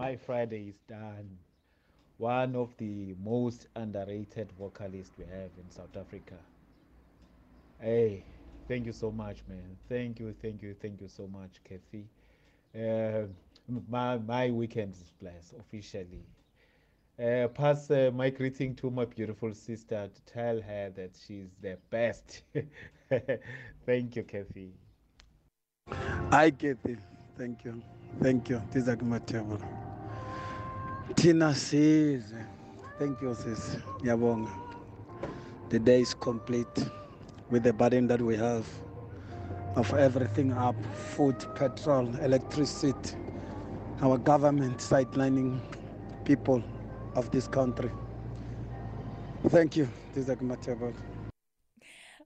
my Friday is done. One of the most underrated vocalists we have in South Africa. Hey, thank you so much, man. Thank you, thank you, thank you so much, Kathy. Uh, my my weekend is blessed officially. Uh, pass uh, my greeting to my beautiful sister to tell her that she's the best. thank you, Kathy. Hi, Kathy. Thank you. Thank you. This is Matebo. Tina thank you, sis. Yabonga. The day is complete with the burden that we have of everything up food, petrol, electricity, our government sidelining people of this country. Thank you. This is.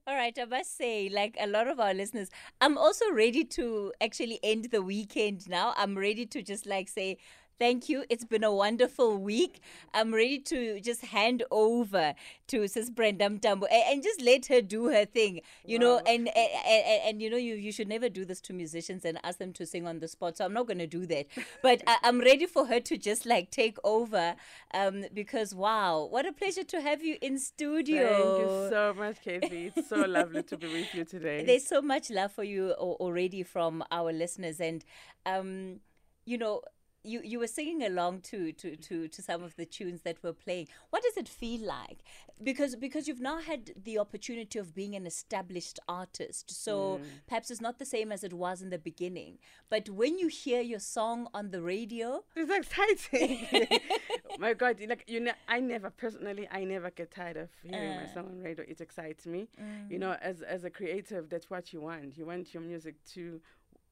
All right, I must say, like a lot of our listeners, I'm also ready to actually end the weekend now. I'm ready to just like say, Thank you. It's been a wonderful week. I'm ready to just hand over to Sis Brenda Mtambo and, just let her do her thing. You wow. know, and, and, and and you know, you you should never do this to musicians and ask them to sing on the spot. So I'm not going to do that. But I, am ready for her to just like take over, um, because wow, what a pleasure to have you in studio. Thank you so much, Kathy. It's so lovely to be with you today. There's so much love for you already from our listeners, and um, you know you you were singing along to, to to to some of the tunes that were playing. What does it feel like? Because because you've now had the opportunity of being an established artist, so mm. perhaps it's not the same as it was in the beginning. But when you hear your song on the radio, it's exciting. my God, like you know, I never personally, I never get tired of hearing uh, my song on radio. It excites me. Mm. You know, as as a creative, that's what you want. You want your music to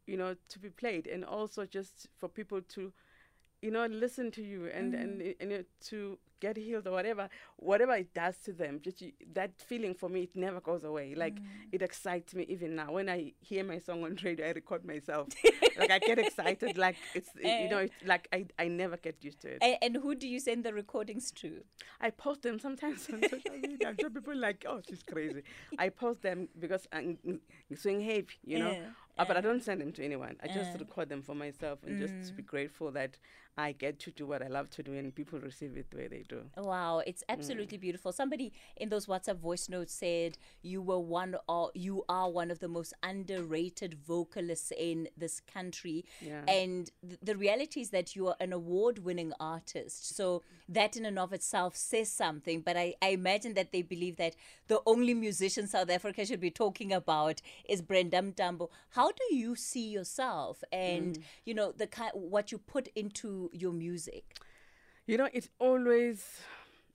you know to be played and also just for people to you know listen to you and mm. and, and to get healed or whatever whatever it does to them just you, that feeling for me it never goes away. Like mm. it excites me even now. When i hear my song on radio i record myself. Like i get excited like it's you know it's like I, I never get used to it. And, and, who do you send the recordings to? I post them sometimes on social media. I'm sure people like oh she's crazy. I post them because i'm swing heavy you know yeah. Uh, but I don't send them to anyone. I just record them for myself and mm. just to be mm. grateful that I get to do what I love to do and people receive it the way they do. Wow, it's absolutely mm. beautiful. Somebody in those WhatsApp voice notes said you were one or you are one of the most underrated vocalists in this country. Yeah. And th- the reality is that you are an award-winning artist. So that in and of itself says something, but I, I imagine that they believe that the only musician South Africa should be talking about is Brenda Mtambo. How do you see yourself and mm. you know the kind what you put into your music? You know, it's always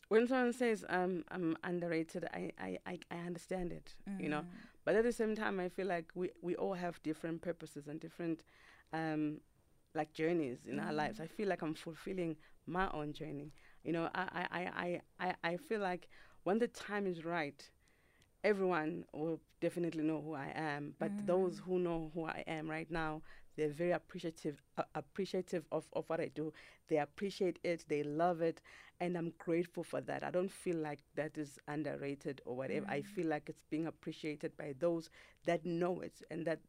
when someone says um, I'm underrated, I, I, I, I understand it, mm. you know. Mm. But at the same time, I feel like we, we all have different purposes and different um, like journeys in mm. our lives. I mm. feel like I'm fulfilling my own journey. You know, I, I, I, I, I feel like when the time is right, everyone will definitely know who I am. But mm. those who know who I am right now, they're very appreciative uh, appreciative of, of what I do. They appreciate it, they love it, and I'm grateful for that. I don't feel like that is underrated or whatever. Mm. I feel like it's being appreciated by those that know it and that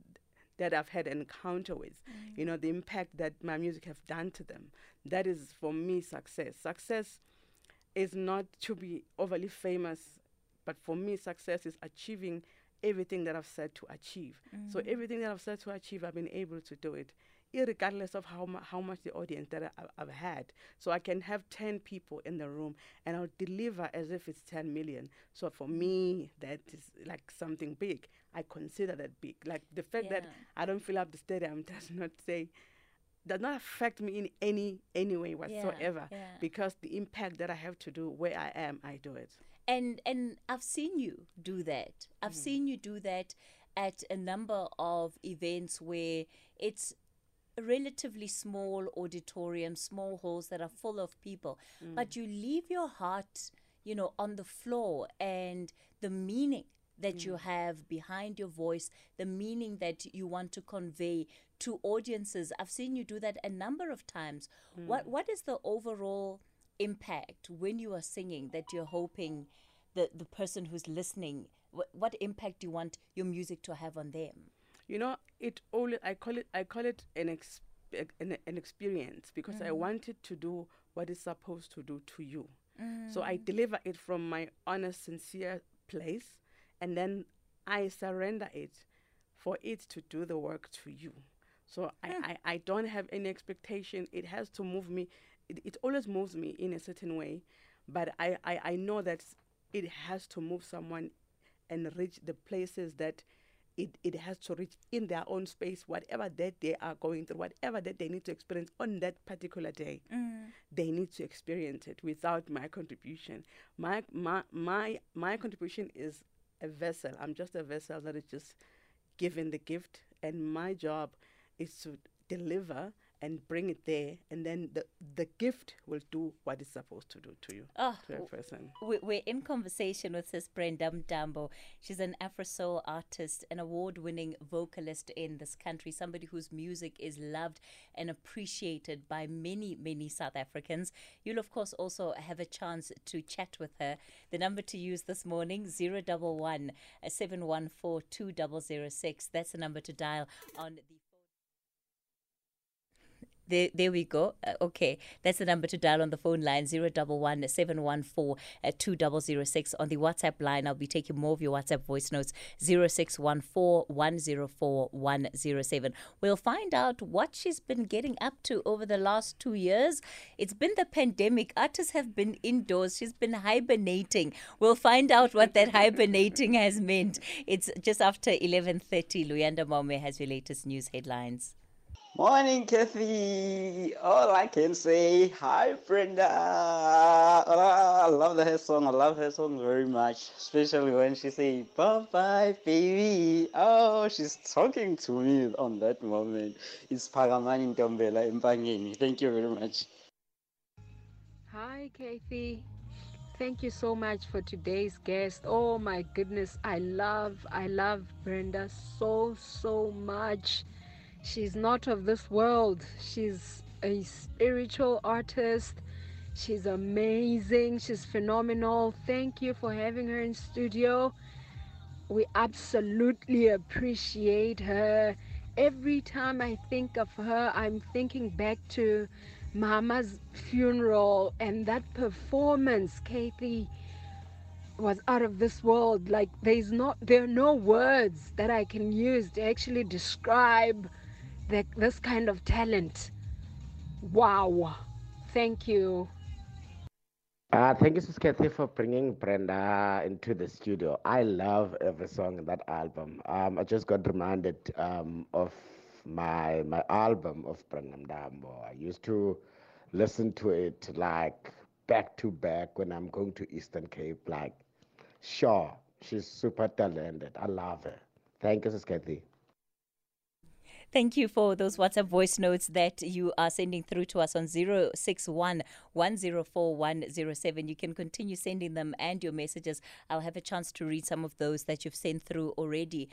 that I've had encounter with. Mm. You know, the impact that my music have done to them. That is for me success. Success is not to be overly famous, but for me success is achieving everything that I've said to achieve. Mm. So everything that I've said to achieve, I've been able to do it, regardless of how mu- how much the audience that I, have had. So I can have ten people in the room, and I'll deliver as if it's ten million. So for me, that is like something big. I consider that big. Like the fact yeah. that I don't fill up the stadium does not say does not affect me in any any way whatsoever yeah, yeah. because the impact that I have to do where I am, I do it and and I've seen you do that. I've mm. seen you do that at a number of events where it's a relatively small auditorium, small halls that are full of people, mm. but you leave your heart, you know, on the floor and the meaning that mm. you have behind your voice, the meaning that you want to convey to audiences. I've seen you do that a number of times. What mm. what is the overall impact when you are singing that you're hoping the, the person who's listening, what, what impact do you want your music to have on them? You know, it all I call it I call it an ex, an, an experience because I wanted to do what it's supposed to do to you. So I deliver it from my honest, sincere place, and then I surrender it for it to do the work to you. So I, I, I don't have any expectation. It has to move me. It, it always moves me in a certain way, but I, I, I know that it has to move someone and reach the places that it, it has to reach in their own space, whatever that they are going through, whatever that they need to experience on that particular day. Mm. They need to experience it without my contribution. My my my my contribution is a vessel. I'm just a vessel that is just given the gift, and my job is to deliver and bring it there, and then the the gift will do what it's supposed to do to you, Oh, to a person. we- We're in conversation with Sis Brenda Mtambo. She's an Afro soul artist, an award winning vocalist in this country, somebody whose music is loved and appreciated by many, many South Africans. You'll, of course, also have a chance to chat with her. The number to use this morning 011 714 2006. That's the number to dial on the there, there we go. Uh, okay, that's the number to dial on the phone line 011 714 uh, 2006. On the WhatsApp line, I'll be taking more of your WhatsApp voice notes 0614 104 107. We'll find out what she's been getting up to over the last two years. It's been the pandemic. Artists have been indoors. She's been hibernating. We'll find out what that hibernating has meant. It's just after 11.30. Luyanda Mome has your latest news headlines. Morning, Kathy. All I can say, hi, Brenda. Ah, I love the her song. I love her song very much, especially when she say "bye bye, baby." Oh, she's talking to me on that moment. It's Pagamani Ntombela Mpangeni. Thank you very much. Hi, Kathy. Thank you so much for today's guest. Oh my goodness, I love, I love Brenda so, so much. She's not of this world. She's a spiritual artist. She's amazing. She's phenomenal. Thank you for having her in studio. We absolutely appreciate her. Every time I think of her, I'm thinking back to Mama's funeral and that performance, Kathy, was out of this world. Like there's not there are no words that I can use to actually describe that this kind of talent. Wow. Thank you. Uh, thank you, Sis Kathy, for bringing Brenda into the studio. I love every song in that album. Um, I just got reminded um, of my my album of Brenda Mtambo. I used to listen to it like back to back when I'm going to Eastern Cape. Like, sure, she's super talented. I love her. Thank you, Sis Kathy. Thank you for those WhatsApp voice notes that you are sending through to us on 061 104 107. You can continue sending them and your messages. I'll have a chance to read some of those that you've sent through already.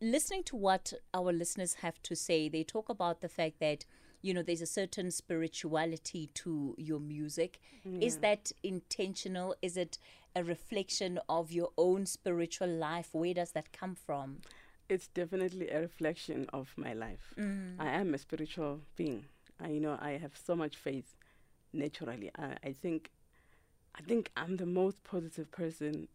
Listening to what our listeners have to say, they talk about the fact that you know there's a certain spirituality to your music is that intentional is it a reflection of your own spiritual life where does that come from It's definitely a reflection of my life. Mm. I am a spiritual being. I, you know, I have so much faith naturally. I, I think, I think I'm the most positive person,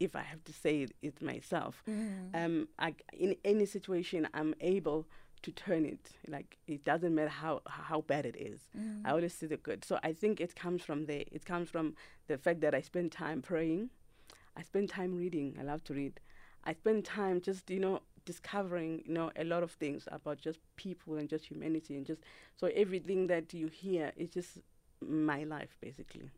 if I have to say it, it myself. Mm. Um, I, in any situation, I'm able to turn it. Like it doesn't matter how how bad it is. Mm. I always see the good. So I think it comes from there. It comes from the fact that I spend time praying. I spend time reading. I love to read. I spend time just you know discovering you know a lot of things about just people and just humanity and just so everything that you hear is just my life basically.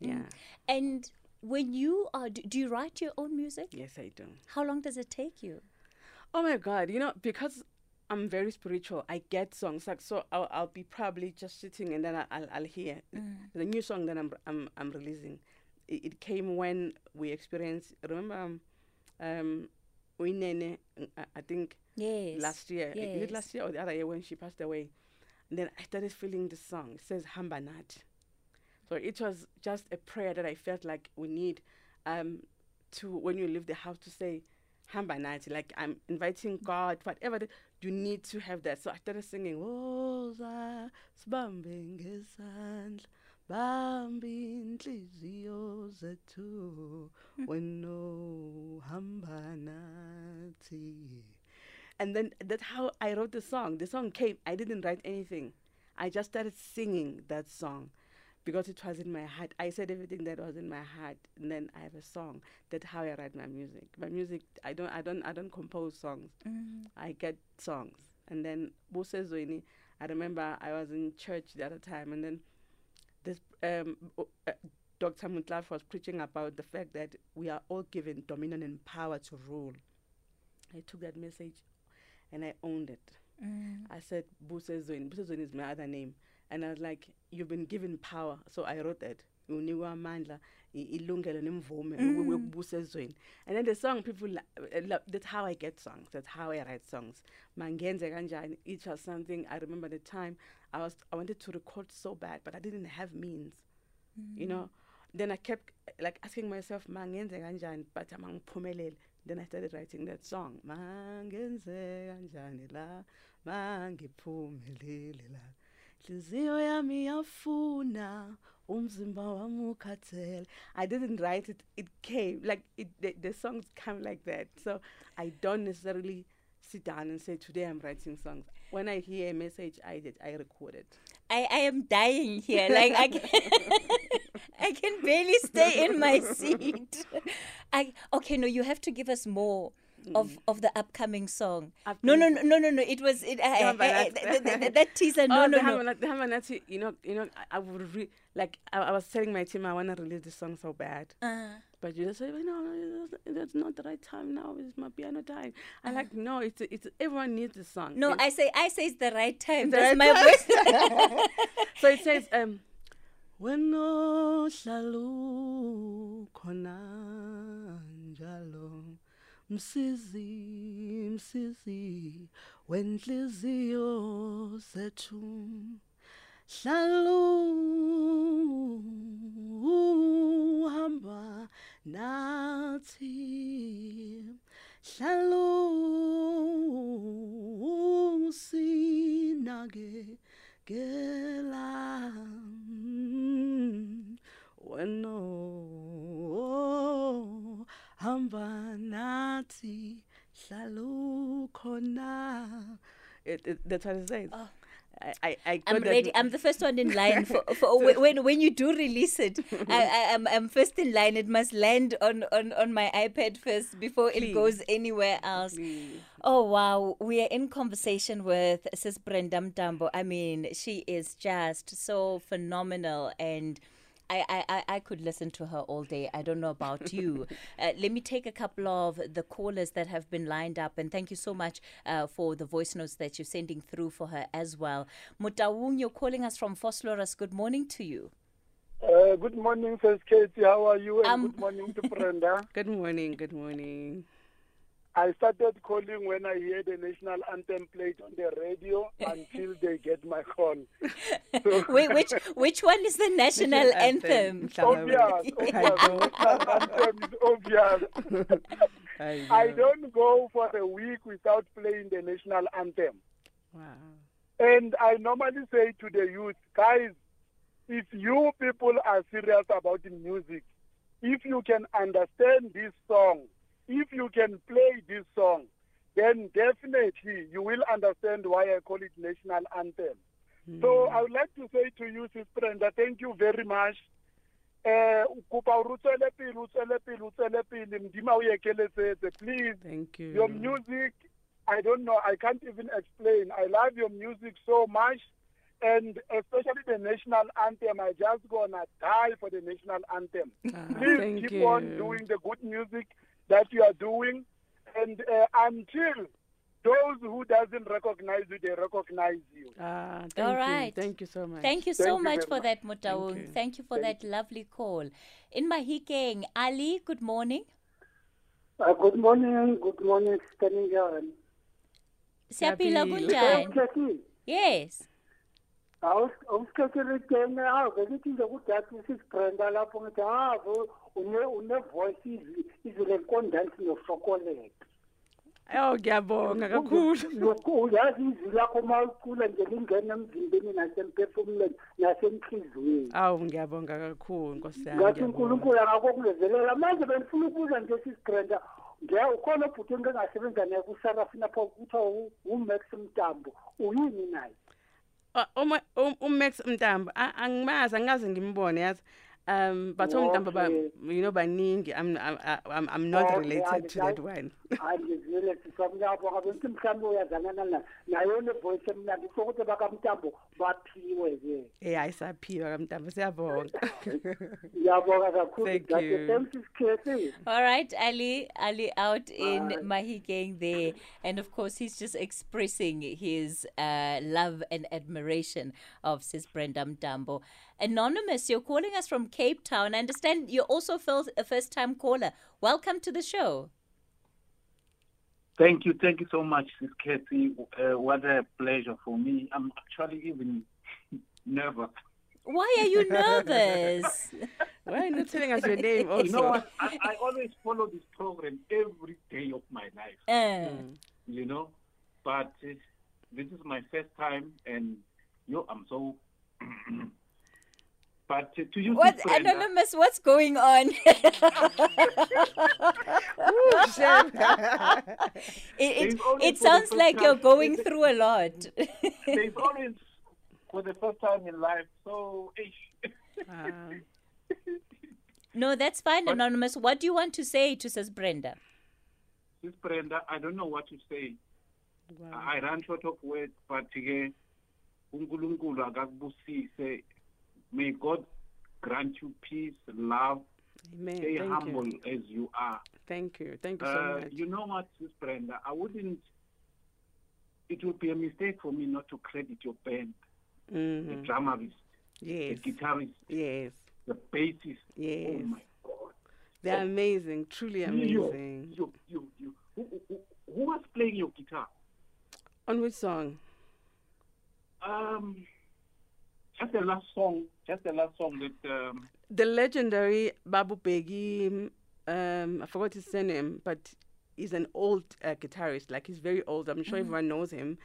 Yeah. And when you are, do do you write your own music? Yes, I do. How long does it take you? Oh my God! You know because I'm very spiritual. I get songs like so. I'll, I'll be probably just sitting and then I- I'll I'll hear the new song that I'm I'm I'm releasing. It, it came when we experienced. Remember, um, um, Winene, I, think Yes. last year. Yes. last year or the other year when she passed away? And then I started feeling the song. It says Hambanat. So it was just a prayer that I felt like we need um, to, when you leave the house, to say Hambanat. Like I'm inviting God, whatever, the, you need to have that. So I started singing, Woza sibambe bambi inhliziyo zethu hmm. weno hamba nathi. And then that's how I wrote the song. The song came. I didn't write anything. I just started singing that song because it was in my heart. I said everything that was in my heart, and then I have a song. That's how I write my music. My music, I don't, I don't, I don't compose songs. Mm-hmm. I get songs, and then. I remember I was in church the other time, and then um, uh, Dr. Mutlaf was preaching about the fact that we are all given dominion and power to rule. I took that message, and I owned it. I said Busezweni. Busezweni is my other name. And I was like, you've been given power. So I wrote that. Unikwa amandla, i- ilungelo nemvume Mm. ukubusa ezweni. And then the song people love, that's how I get songs. That's how I write songs. Mangenze kanjani. It was something I remember the time I was I wanted to record so bad, but I didn't have means. You know. Then I kept like asking myself, mangenze kanjani, but amangiphumelele. Then I started writing that song. Mangenze kanjani la, mangiphumelele la. Hliziyo yami yafuna umzimba wami. I didn't write it. It came like it. The, the songs come like that. So I don't necessarily sit down and say today I'm writing songs. When I hear a message, I did. I record it. I, I am dying here. Like I can, I can barely stay in my seat. I okay. No, you have to give us more Mm. of of the upcoming song. No, no, no, no, no, no. It was it. I, I, Yeah, but I, that's- th- th- th- that teaser. No, oh, no, no. The Hamanati, you know, you know, I, I would re- like. I, was telling my team I want to release this song so bad, Uh, but you just say, no, that's- not the right time now. It's my piano time. I uh-huh. like no. It's it's everyone needs the song. no, I say I say it's the right time. That's my voice. so it says, um, when ohlalu khona msizi msizi wenhliziyo zethu. Hlalu hamba nathi. Hlalu sinake gela weno oh, hamba nathi hlalu khona it, it, that's what it says oh. I, I, I that ready. I'm the first one in line for, for wh- when when you do release it. I, I I'm I'm first in line. It must land on on on my iPad first before it goes anywhere else. Please. Oh wow, we are in conversation with Sis Brenda Mtambo. I mean, she is just so phenomenal and. I, I, I- I could listen to her all day. I don't know about you. uh, let me take a couple of the callers that have been lined up, and thank you so much uh, for the voice notes that you're sending through for her as well. Mutawung, you're calling us from Vosloorus. Good morning to you. Uh, good morning, First Katie. How are you? And Um, good morning to Brenda. good morning good morning I started calling when I hear the national anthem played on the radio until they get my call. So, Wait, which which one is the national anthem? obvious, obvious. national anthem is obvious. I, I don't go for a week without playing the national anthem. Wow. And I normally say to the youth, guys, if you people are serious about the music, if you can understand this song, if you can play this song, then definitely you will understand why I call it national anthem. So I would like to say to you, Sis Brenda, thank you very much. Eh, kopa hore o tswele pele, o tswele pele, o tswele pele, Modimo a o ekeletsetse. Please, Thank you. your music, I don't know, I can't even explain. I love your music so much. And especially the national anthem, I just gonna die for the national anthem. Ah, Please keep you. on doing the good music that you are doing. And uh, until those who doesn't recognize you, they recognize you. Ah, thank All you. Thank you so much. Thank you so Thank you much very for much. that, Mutawung. you. Thank you for that lovely call. In Mahikeng, Ali, good morning. Uh, good morning, good morning, Staningyan. Siyaphila Siyaphila. kunjani? Khethi, Yes. awusikhethele tene ave lithi nje kudade sisibrenda lapho ngithi ave une une voice izwi izwi lenkondansi nosokoleka Oh, ngiyabonga kakhulu. uyazi izwi lakho uma ucula nje lingena emzimbeni nasemphefumulweni nasenhliziyweni Awu ngiyabonga kakhulu Nkosi yami. ngathi ngiyabonga. unkulunkulu angakokulezelela manje bengifuna ukubuza nje sisigrenda ukhona ubhuti engike naye kusarafina pho kuthiwa umax mtambo uyini naye Uh, uma um- uMax Mtambo a- angimazi angaze ngimbone yazi um but uMtambo ba Okay. you know baningi I'm I'm I'm, I'm not Okay, related to that angisazi. one hayi ngizwile sisamnyabonga bengithi mhlawumbe uyazanana na nayo le voice emnandi kusho ukuthi bakamtambo baphiwe-ke eh ayisaphiwa kaMtambo siyabonga ngiyabonga kakhulu Thank Dade. you. thanks isikhethi All right, Ali, Ali out in Mahikeng there. And of course, he's just expressing his uh, love and admiration of Sis Brenda Mtambo. Anonymous, you're calling us from Cape Town. I understand you're also fil- a first time caller. Welcome to the show. Thank you, thank you so much, Sis Kathy. Uh, what a pleasure for me. I'm actually even nervous. Why are you nervous? why are you not telling us your name You know also what? I, I always follow this program every day of my life, Uh, you know, but uh, this is my first time, and yo, I'm so. but uh, to you, what, Sis Brenda, Anonymous, what's going on? Ooh, it, it, it sounds first like you're going through a lot. there's always for the first time in life, so. eh, Ah, no, that's fine, But- Anonymous. What do you want to say to Sis Brenda? Sis Brenda, I don't know what to say. wow. I run short of words, but ke uNkulunkulu akakubusise. May God grant you peace, love, Amen. stay Thank humble you. as you are. Thank you. Thank you so Uh, much. you know what, Sis Brenda, I wouldn't. It would be a mistake for me not to credit your band, the Mhm. drummerist, Yes. the guitarist, Yes. the bassist. Yes. Oh my God! They're amazing. Truly amazing. you, you, you. Who, who, who was playing your guitar? On which song? Um, just the last song. Just the last song that. Um, The legendary Babu Begi, um, I forgot his surname, but he's an old uh, guitarist. Like he's very old. I'm sure everyone knows him.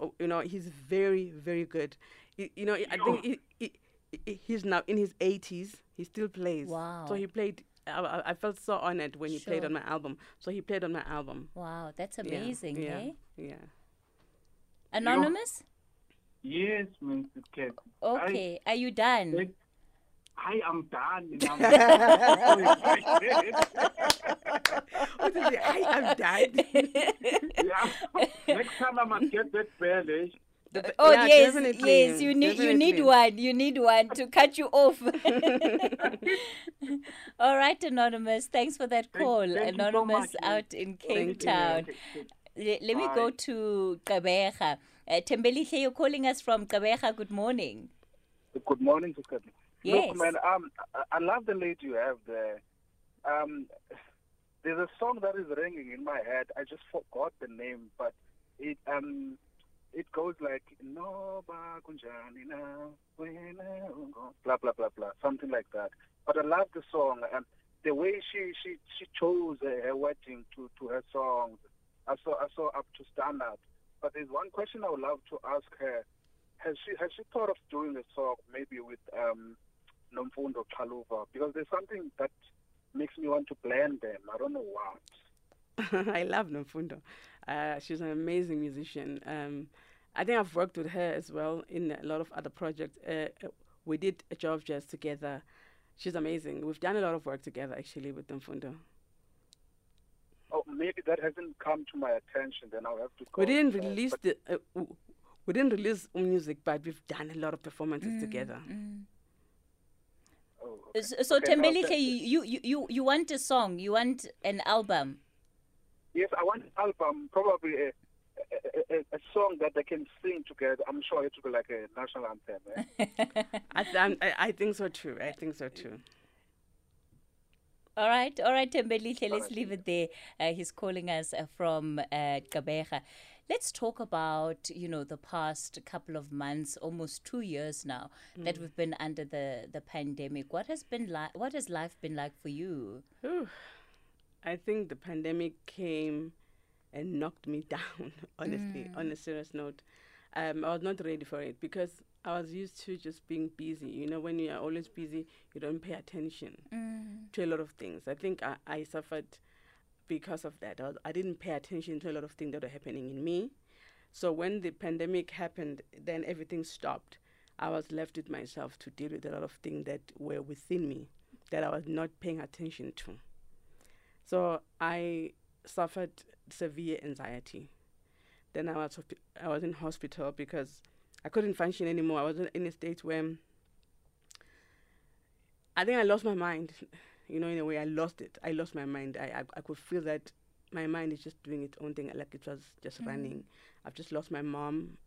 Uh, You know, he's very, very good. He- you know, I think he, he, he- he's now in his 80s. He still plays. Wow. So he played. I, I- I felt so honored when he played on my album. So he played on my album. Wow, that's Yeah, amazing, yeah, hey? Yeah. Anonymous? Yes, Mr. Cat. Okay, are you done? I, I am done. and I'm so excited. What is? I am done. yeah. Next time I must get that bell, eh? Oh Yeah, yes, definitely, yes. You need you need one. You need one to cut you off. All right, anonymous. Thanks for that call. thank you so anonymous much, out in Cape Town. Okay, okay. Let me go to Kabeja. Uh, Tembelihle, you're calling us from Kabeja. Good morning. Good morning. Yes. Look, man, um, I, love the lady you have there. Um, there's a song that is ringing in my head. I just forgot the name, but it um, it goes like no ba kunjani na wena ungo-" blah blah blah blah, something like that. But I love the song and the way she she she chose her wedding to to her songs. I saw I saw up to standard. But there's one question I would love to ask her has she has she thought of doing a song maybe with um Nomfundo? Because there's something that makes me want to blend them. I don't know what. I love Nomfundo. Uh, she's an amazing musician. Um, I think I've worked with her as well in a lot of other projects. Uh, we did a job just together. She's amazing. We've done a lot of work together actually with Nomfundo. Maybe that hasn't come to my attention. Then I'll have to. We didn't her. release the. Uh, we didn't release music, but we've done a lot of performances together. oh, okay. So, so Okay, now Tembelihle, that- you, you you you want a song? You want an album? Yes, I want an album, probably a, a, a, a song that they can sing together. I'm sure it will be like a national anthem. Eh? I, th- I, I think so too. I think so too. All right, all right, Tembelihle, let's leave it there. Uh, he's calling us uh, from uh, Kabeja. Let's talk about, you know, the past couple of months, almost two years now, that we've been under the, the pandemic. What has been like? What has life been like for you? I think the pandemic came and knocked me down. Honestly, on a serious note, um, I was not ready for it because I was used to just being busy. You know, when you are always busy, you don't pay attention to a lot of things. I think I, I suffered because of that. I, was, I didn't pay attention to a lot of things that were happening in me. So when the pandemic happened, then everything stopped. I was left with myself to deal with a lot of things that were within me that I was not paying attention to. So I suffered severe anxiety. Then I was I was in hospital because I couldn't function anymore. I was in- a state where I think I lost my mind. You know, in a way, I lost it. I lost my mind. I, I, I could feel that my mind is just doing its own thing, like it was just mm. running. I've just lost my mom.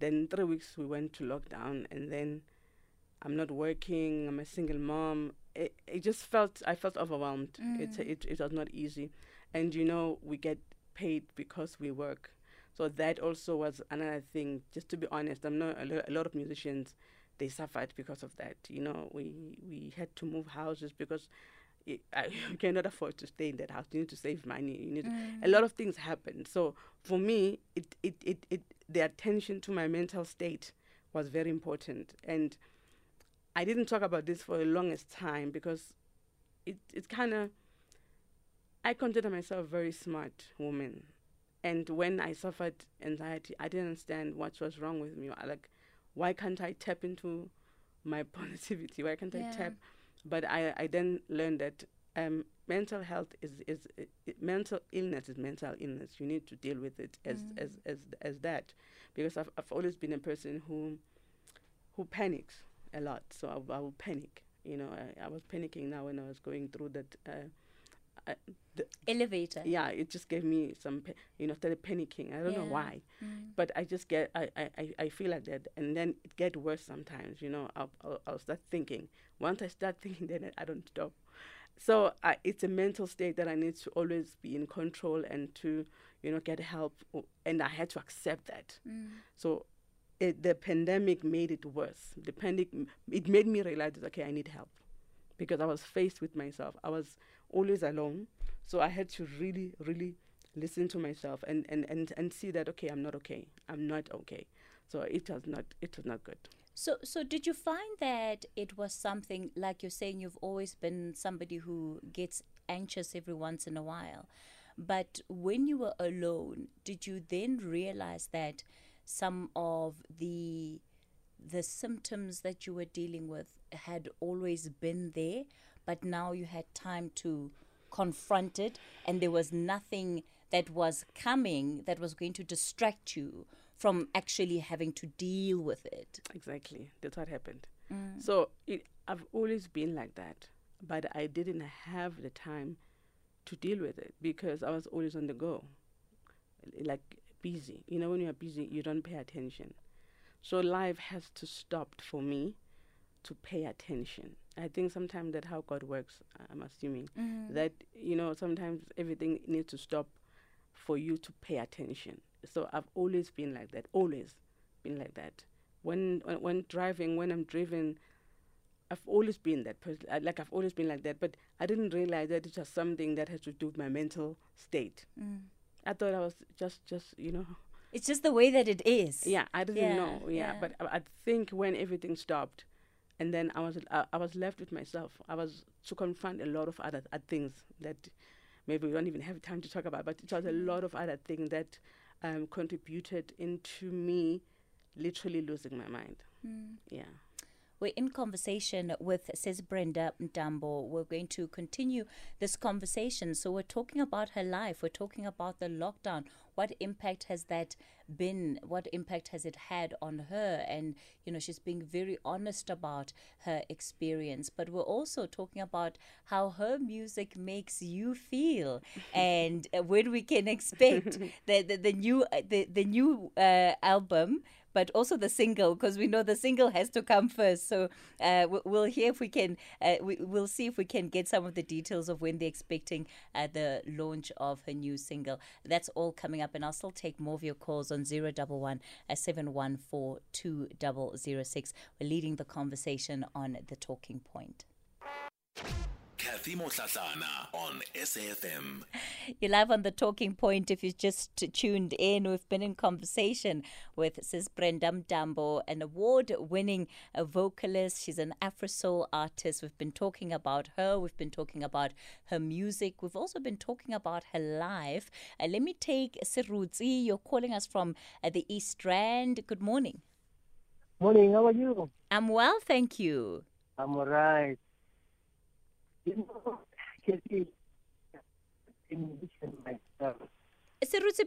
Then three weeks we went to lockdown, and then I'm not working. I'm a single mom. It, it just felt I felt overwhelmed. It's mm. it it was not easy, and you know we get paid because we work, so that also was another thing. Just to be honest, I'm not a, lo- a lot of musicians they suffered because of that. You know, we we had to move houses because i I, you cannot afford to stay in that house. You need to save money. You need a mm. lot of things happen. So for me, it, it it it the attention to my mental state was very important, and I didn't talk about this for the longest time because it it kind of I consider myself a very smart woman. And when I suffered anxiety, I didn't understand what was wrong with me. I like, why can't I tap into my positivity? Why can't Yeah. I tap? But I, I then learned that um, mental health is, is mental illness is mental illness. You need to deal with it as, as, as, as that. Because I've, I've always been a person who, who panics a lot. So I, I will panic. You know, I, I was panicking now when I was going through that. Uh, I, the, Elevator. yeah, it just gave me some, you know, started panicking. I don't know Yeah. why, mm. but I just get, I, I, I- feel like that, and then it get worse sometimes. You know, I'll, I'll, I'll start thinking. Once I start thinking, then I don't stop. So I, it's a mental state that I need to always be in control and to, you know, get help, and I had to accept that. Mm. So it, the pandemic made it worse. The pandemic, it made me realize that okay, I need help because I was faced with myself. I was always alone. So I had to really, really listen to myself and, and, and, and see that okay, I'm not okay. I'm not okay. So it was not it was not good. So, so did you find that it was something like you're saying? You've always been somebody who gets anxious every once in a while, but when you were alone, did you then realize that some of the the symptoms that you were dealing with had always been there, but now you had time to confront it, and there was nothing that was coming that was going to distract you from actually having to deal with it. Exactly. That's what happened. Mm. So it, I've always been like that, but I didn't have the time to deal with it because I was always on the go, like busy. You know, when you're busy, you don't pay attention. So life has to stop for me to pay attention. I think sometimes that how God works. I'm assuming mm-hmm. that you know sometimes everything needs to stop for you to pay attention. So I've always been like that. Always been like that. When when, when driving, when I'm driven, I've always been that person. Like I've always been like that. But I didn't realize that it's just something that has to do with my mental state. Mm. I thought I was just just you know It's just the way that it is. yeah, I didn't Yeah, know. Yeah, yeah. but I, I think when everything stopped, and then I was I, I was left with myself. I was to confront a lot of other, other things that maybe we don't even have time to talk about. But it was a Mm. lot of other things that um, contributed into me literally losing my mind. Mm. Yeah. We're in conversation with, says Brenda Mtambo. We're going to continue this conversation. So, we're talking about her life. We're talking about the lockdown. What impact has that been? What impact has it had on her? And, you know, she's being very honest about her experience. But we're also talking about how her music makes you feel and uh, when we can expect the, the, the new, uh, the, the new uh, album but also the single because we know the single has to come first. So uh, we- we'll hear if we can. Uh, we, we'll see if we can get some of the details of when they're expecting uh, the launch of her new single. That's all coming up, and I'll still take more of your calls on zero double one seven one four two double zero six. We're leading the conversation on the talking point. Kathy Kathy Mohlahlana on SAFM. You're live on the talking point. If you've just tuned in, we've been in conversation with Sis Brenda Mtambo, an award winning vocalist. She's an Afro soul artist. We've been talking about her, we've been talking about her music, we've also been talking about her life. Uh, let me take Sirutsi. You're calling us from uh, the East Rand. Good morning. Morning, how are you? I'm well, thank you. I'm alright. You Kathy,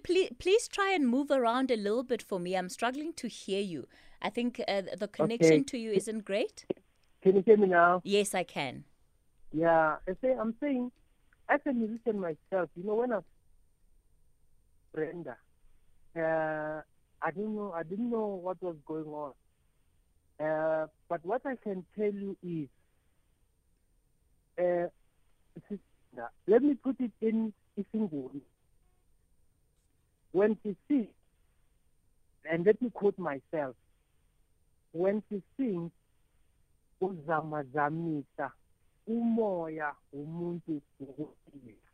please, please try and move around a little bit for me. I'm struggling to hear you. I think uh, the connection Okay. to you isn't great. Can you hear me now? Yes, I can. Yeah, I say, I'm saying, as a musician myself, you know, when I Brenda, uh, I don't know, I didn't know what was going on. Uh, but what I can tell you is, uh, let me put it in Isinguni. When she sings, and let me quote myself, when she sings, uzamazamisa umoya umuntu ngokuphila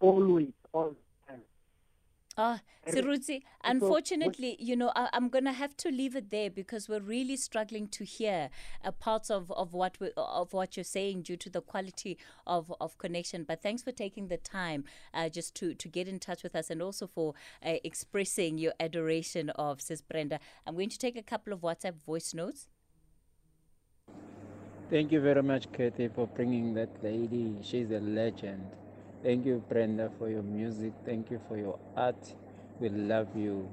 always all the time Ah, And unfortunately, you know, I, I'm going to have to leave it there because we're really struggling to hear uh, parts of, of what we, of what you're saying due to the quality of, of connection. But thanks for taking the time uh, just to, to get in touch with us and also for uh, expressing your adoration of Sis Brenda. I'm going to take a couple of WhatsApp voice notes. Thank you very much, Kathy, for bringing that lady. She's a legend. Thank you, Brenda, for your music. Thank you for your art. We love you.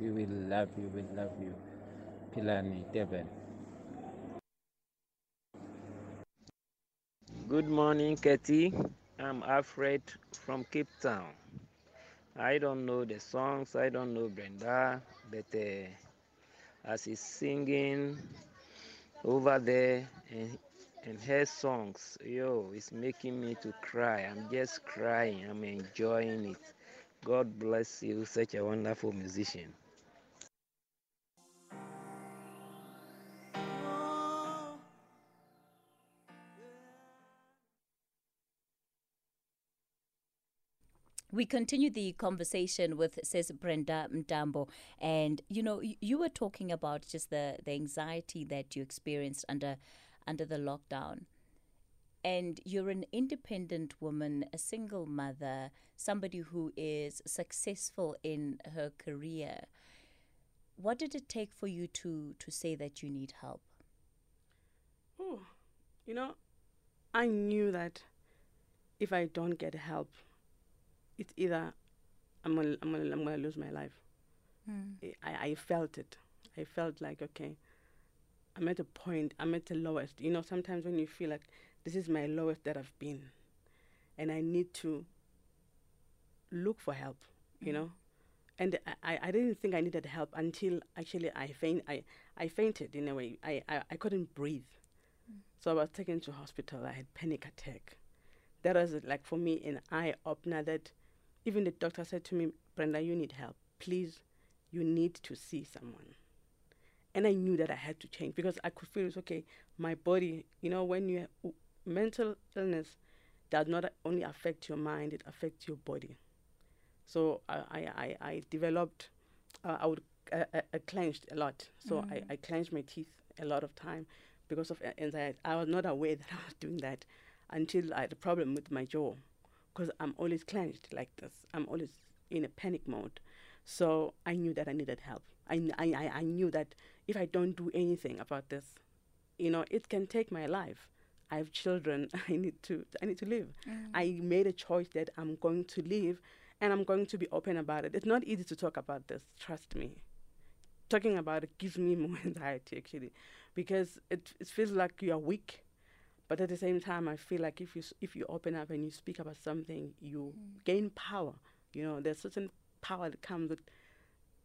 We will love you. We love you. Pilani, Devon. Good morning, Katie. I'm Alfred from Cape Town. I don't know the songs, I don't know Brenda, but uh, as he's singing over there and, and her songs, yo, it's making me to cry. I'm just crying. I'm enjoying it. God bless you, such a wonderful musician. We continue the conversation with says Brenda Mtambo, and you know y- you were talking about just the the anxiety that you experienced under under the lockdown, and you're an independent woman, a single mother, somebody who is successful in her career. What did it take for you to to say that you need help? Oh, you know, I knew that if I don't get help, it's either I'm gonna I'm gonna I'm gonna lose my life. Mm. I, I felt it. I felt like okay, I'm at a point. I'm at the lowest. You know, sometimes when you feel like this is my lowest that I've been, and I need to look for help. You Mm. know, and I, I- didn't think I needed help until actually I faint I, I fainted in a way. I, I, I couldn't breathe. So I was taken to hospital. I had panic attack. That was like for me an eye opener that even the doctor said to me, Brenda, you need help. Please, you need to see someone. And I knew that I had to change because I could feel it's okay. My body, you know, when you have mental illness does not only affect your mind, it affects your body. So I, I, I, developed, uh, I would, uh, uh, I clenched a lot. So Mm. I, I clenched my teeth a lot of time because of anxiety. I was not aware that I was doing that until I had a problem with my jaw because I'm always clenched like this. I'm always in a panic mode. So I knew that I needed help. I, I, I knew that if I don't do anything about this, you know, it can take my life. I have children. I need to. I need to live. Mm. I made a choice that I'm going to live, and I'm going to be open about it. It's not easy to talk about this. Trust me. Talking about it gives me more anxiety actually, because it it feels like you are weak, but at the same time, I feel like if you if you open up and you speak about something, you gain power. You know, there's certain power that comes with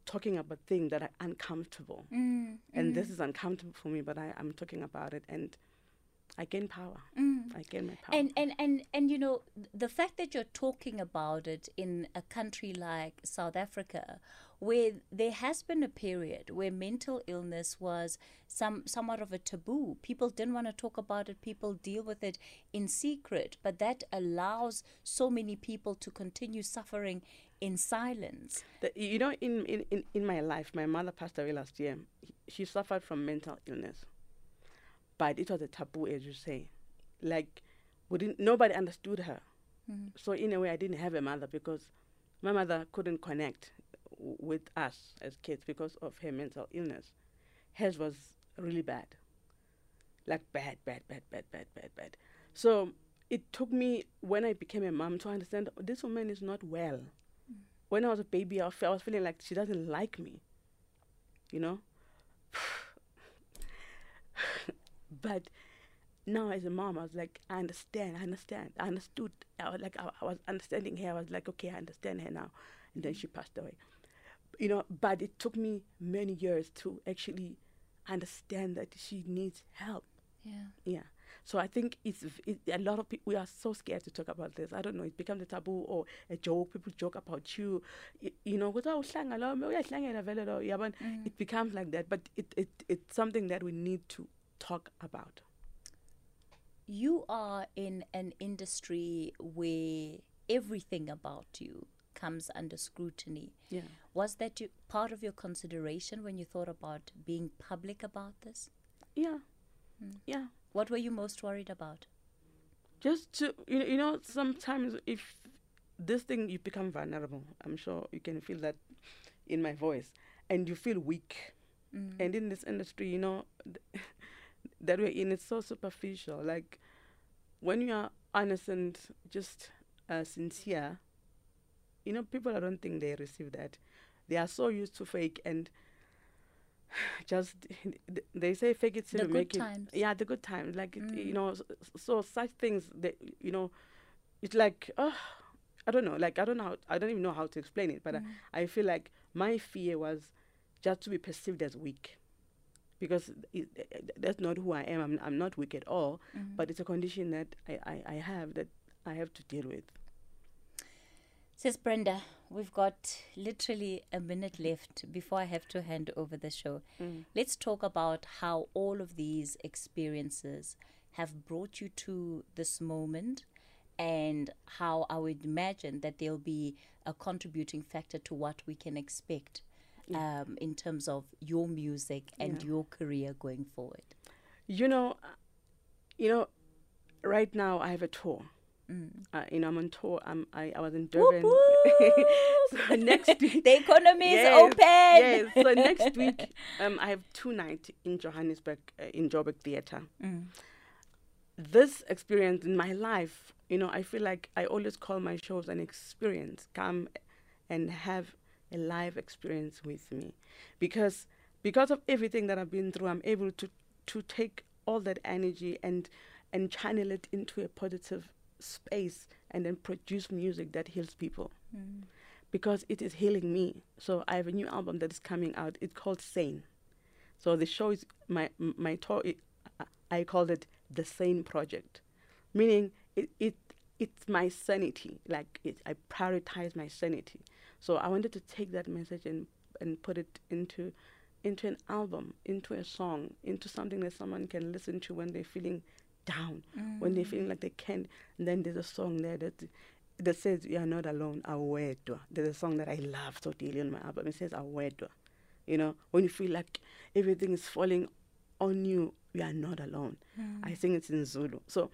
talking about things that are uncomfortable Mm, and this mm. is uncomfortable for me but I, i'm talking about it and I gain power. Mm. I gain my power. And and and and you know the fact that you're talking about it in a country like South Africa, where there has been a period where mental illness was some somewhat of a taboo. People didn't want to talk about it. People deal with it in secret, but that allows so many people to continue suffering in silence. The- you know, in, in, in, in my life, my mother passed away last year. She suffered from mental illness, but it was a taboo, as you say. Like, we didn't, nobody understood her. Mhm. So in a way, I didn't have a mother because my mother couldn't connect w- with us as kids because of her mental illness. Hers was really bad, like bad, bad, bad, bad, bad, bad, bad. So it took me when I became a mom to understand this woman is not well. When I was a baby, I was feeling like she doesn't like me, you know. But now as a mom, I was like, I understand, I understand, I understood. I was like, I, I was understanding her. I was like, okay, I understand her now. And then she passed away. You know, but it took me many years to actually understand that she needs help. Yeah. Yeah. So I think it's it, a lot of people. We are so scared to talk about this. I don't know. It becomes a taboo or a joke. People joke about you. Y- You know, "Kuthi awuhlanga lo, uyahlangana vele lo," yabona? Mm. it becomes like that. But it, it it's something that we need to talk about. you are in an industry where everything about you comes under scrutiny. Yeah. Was that you, part of your consideration when you thought about being public about this? Yeah. Yeah. What were you most worried about? Just to you know, you know, sometimes if this thing you become vulnerable. I'm sure you can feel that in my voice, and you feel weak. Mm. And in this industry, you know, th- that we're in, it's so superficial. Like when you are honest and just uh, sincere, you know, people I don't think they receive that. They are so used to fake and just they say fake it till The you good make times. it. Yeah, the good times. Like it, you Mm. know, so, so such things that you know, it's like oh, I don't know. Like I don't know. How, I don't even know how to explain it. But Mm. I, I feel like my fear was just to be perceived as weak, because it, that's not who I am. I'm, I'm not weak at all. Mhm. But it's a condition that I, I, I have that I have to deal with. Says Brenda, we've got literally a minute left before I have to hand over the show. Mm. Let's talk about how all of these experiences have brought you to this moment and how I would imagine that there'll be a contributing factor to what we can expect Yeah. um, in terms of your music and Yeah. your career going forward. You know, uh, you know, right now I have a tour. Mm. Uh, you know, I'm on tour. I'm, I, I was in Durban. so next week, The economy is yes, open. Yes. So next week, um, I have two nights in Johannesburg, uh, in Joburg Theatre. Mm. This experience in my life, you know, I feel like I always call my shows an experience. Come and have a live experience with me, because because of everything that I've been through, I'm able to to take all that energy and and channel it into a positive space and then produce music that heals people Mm. because it is healing me. So I have a new album that is coming out. It's called Sane. So the show is my my tour. It, I called it the Sane Project, meaning it it it's my sanity. Like it, I prioritize my sanity. So I wanted to take that message and and put it into into an album, into a song, into something that someone can listen to when they're feeling down, when they're Mm. feeling like they can't. And then there's a song there that that says you are not alone, awedwa. There's a song that I love so dearly on my album. It says awedwa. You know, when you feel like everything is falling on you, you are not alone. I Mm. sing it in Zulu. So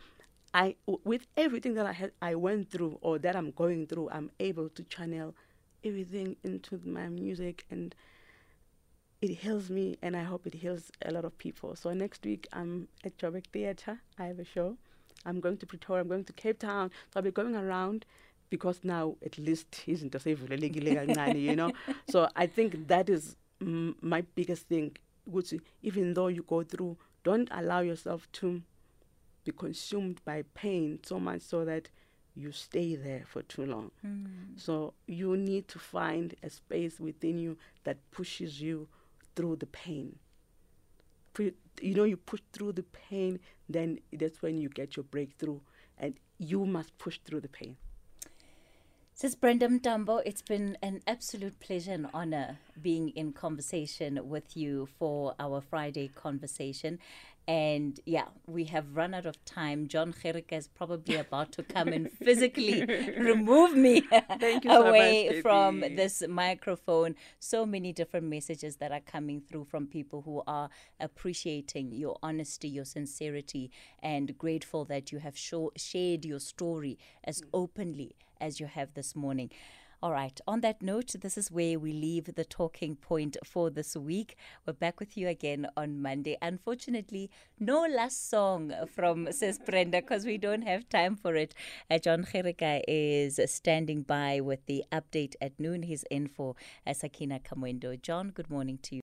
I w- with everything that I had I went through or that I'm going through, I'm able to channel everything into my music and it heals me and I hope it heals a lot of people. So next week I'm at Joburg Theatre. I have a show. I'm going to Pretoria, I'm going to Cape Town. So I'll be going around because now at least seyivulelekile kancane, you know. So I think that is mm, my biggest thing. Even though you go through, don't allow yourself to be consumed by pain so much so that you stay there for too long. Mm. So you need to find a space within you that pushes you through the pain. you know, you push through the pain, then that's when you get your breakthrough, and you must push through the pain. Says Brenda Mtambo, it's been an absolute pleasure and honor being in conversation with you for our Friday conversation. And yeah, we have run out of time. John Gericke is probably about to come and physically remove me Thank you so away much, from this microphone. So many different messages that are coming through from people who are appreciating your honesty, your sincerity, and grateful that you have show- shared your story as mm. openly as you have this morning. All right, on that note, this is where we leave the talking point for this week. We're back with you again on Monday. Unfortunately, no last song from Sis Brenda because we don't have time for it. Uh, John Gericke is standing by with the update at noon. He's in for uh, Sakina Kamwendo. John, good morning to you.